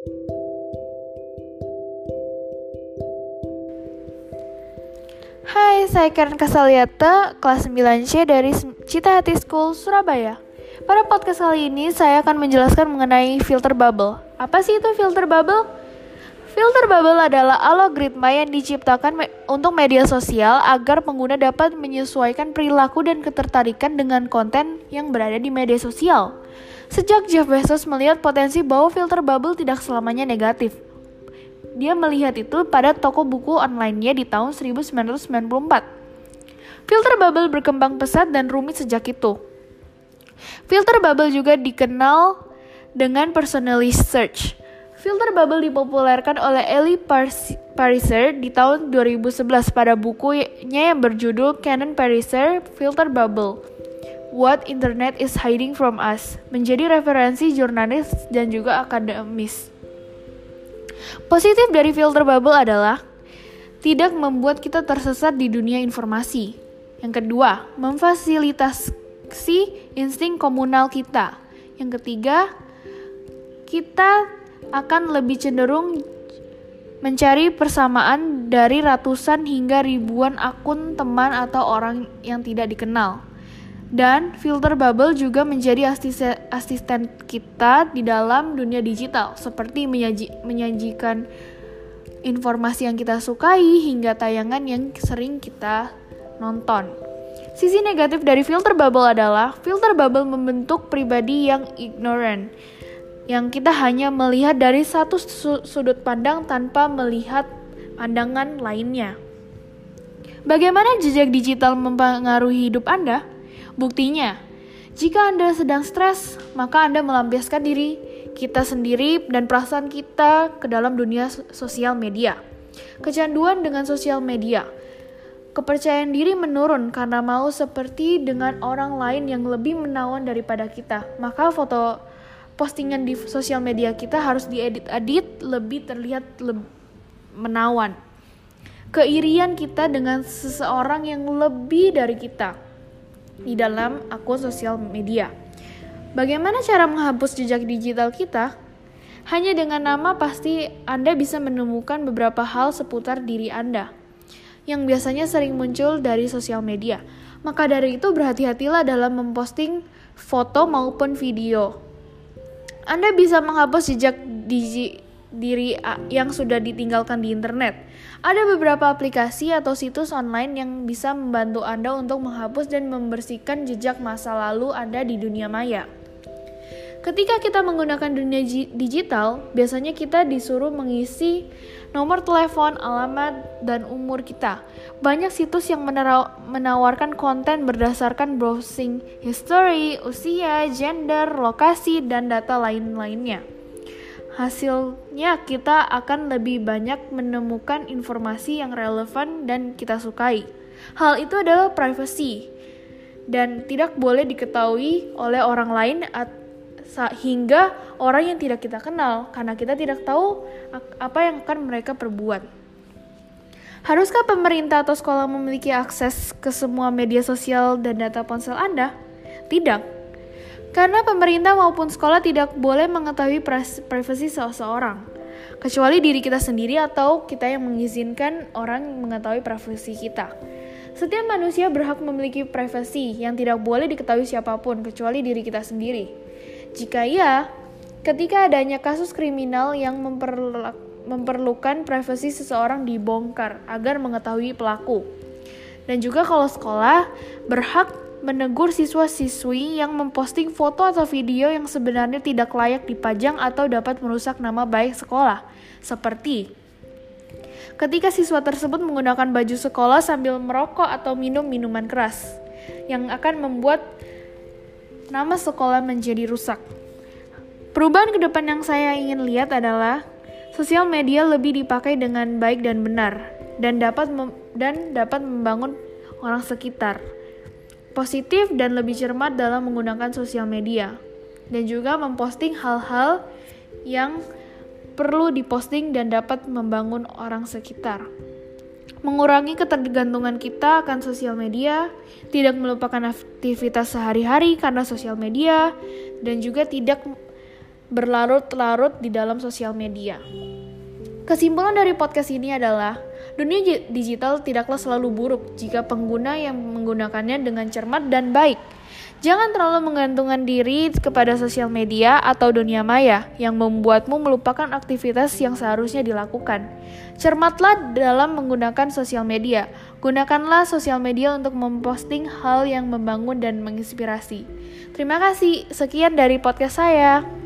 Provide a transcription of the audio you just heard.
Hai, saya Karen Kasaliata, kelas 9C dari Cita Hati School, Surabaya. Pada podcast kali ini, saya akan menjelaskan mengenai filter bubble. Apa sih itu filter bubble? Filter bubble adalah algoritma yang diciptakan me untuk media sosial agar pengguna dapat menyesuaikan perilaku dan ketertarikan dengan konten yang berada di media sosial. Sejak Jeff Bezos melihat potensi bahwa filter bubble tidak selamanya negatif, dia melihat itu pada toko buku online-nya di tahun 1994. Filter bubble berkembang pesat dan rumit sejak itu. Filter bubble juga dikenal dengan personalized search. Filter bubble dipopulerkan oleh Ellie Pariser di tahun 2011 pada bukunya yang berjudul Canon Pariser Filter Bubble. What Internet is Hiding from Us menjadi referensi jurnalis dan juga akademis. Positif dari filter bubble adalah tidak membuat kita tersesat di dunia informasi. Yang kedua, memfasilitasi insting komunal kita. Yang ketiga, kita akan lebih cenderung mencari persamaan dari ratusan hingga ribuan akun teman atau orang yang tidak dikenal. Dan filter bubble juga menjadi asisten kita di dalam dunia digital, seperti menyaji menyajikan informasi yang kita sukai hingga tayangan yang sering kita nonton. Sisi negatif dari filter bubble adalah filter bubble membentuk pribadi yang ignorant, yang kita hanya melihat dari satu sudut pandang tanpa melihat pandangan lainnya. Bagaimana jejak digital mempengaruhi hidup Anda? Buktinya, jika Anda sedang stres, maka Anda melampiaskan diri kita sendiri dan perasaan kita ke dalam dunia sosial media. Kecanduan dengan sosial media. Kepercayaan diri menurun karena mau seperti dengan orang lain yang lebih menawan daripada kita. Maka foto postingan di sosial media kita harus diedit-edit lebih terlihat lebih menawan. Keirian kita dengan seseorang yang lebih dari kita di dalam akun sosial media. Bagaimana cara menghapus jejak digital kita? Hanya dengan nama pasti Anda bisa menemukan beberapa hal seputar diri Anda yang biasanya sering muncul dari sosial media. Maka dari itu berhati-hatilah dalam memposting foto maupun video. Anda bisa menghapus jejak digi diri yang sudah ditinggalkan di internet. Ada beberapa aplikasi atau situs online yang bisa membantu Anda untuk menghapus dan membersihkan jejak masa lalu Anda di dunia maya. Ketika kita menggunakan dunia digital, biasanya kita disuruh mengisi nomor telepon, alamat, dan umur kita. Banyak situs yang menawarkan konten berdasarkan browsing history, usia, gender, lokasi, dan data lain-lainnya. Hasilnya kita akan lebih banyak menemukan informasi yang relevan dan kita sukai. Hal itu adalah privacy dan tidak boleh diketahui oleh orang lain hingga orang yang tidak kita kenal karena kita tidak tahu apa yang akan mereka perbuat. Haruskah pemerintah atau sekolah memiliki akses ke semua media sosial dan data ponsel Anda? Tidak. Karena pemerintah maupun sekolah tidak boleh mengetahui privasi seseorang, kecuali diri kita sendiri atau kita yang mengizinkan orang mengetahui privasi kita. Setiap manusia berhak memiliki privasi yang tidak boleh diketahui siapa pun kecuali diri kita sendiri. Jika iya, ketika adanya kasus kriminal yang memperlukan privasi seseorang dibongkar agar mengetahui pelaku. Dan juga kalau sekolah berhak menegur siswa-siswi yang memposting foto atau video yang sebenarnya tidak layak dipajang atau dapat merusak nama baik sekolah. Seperti ketika siswa tersebut menggunakan baju sekolah sambil merokok atau minum minuman keras yang akan membuat nama sekolah menjadi rusak. Perubahan ke depan yang saya ingin lihat adalah sosial media lebih dipakai dengan baik dan benar dan dapat dan dapat membangun orang sekitar positif dan lebih cermat dalam menggunakan sosial media, dan juga memposting hal-hal yang perlu diposting dan dapat membangun orang sekitar. Mengurangi ketergantungan kita akan sosial media, tidak melupakan aktivitas sehari-hari karena sosial media, dan juga tidak berlarut-larut di dalam sosial media. Kesimpulan dari podcast ini adalah dunia digital tidaklah selalu buruk jika pengguna yang menggunakannya dengan cermat dan baik. Jangan terlalu menggantungkan diri kepada sosial media atau dunia maya yang membuatmu melupakan aktivitas yang seharusnya dilakukan. Cermatlah dalam menggunakan sosial media. Gunakanlah sosial media untuk memposting hal yang membangun dan menginspirasi. Terima kasih. Sekian dari podcast saya.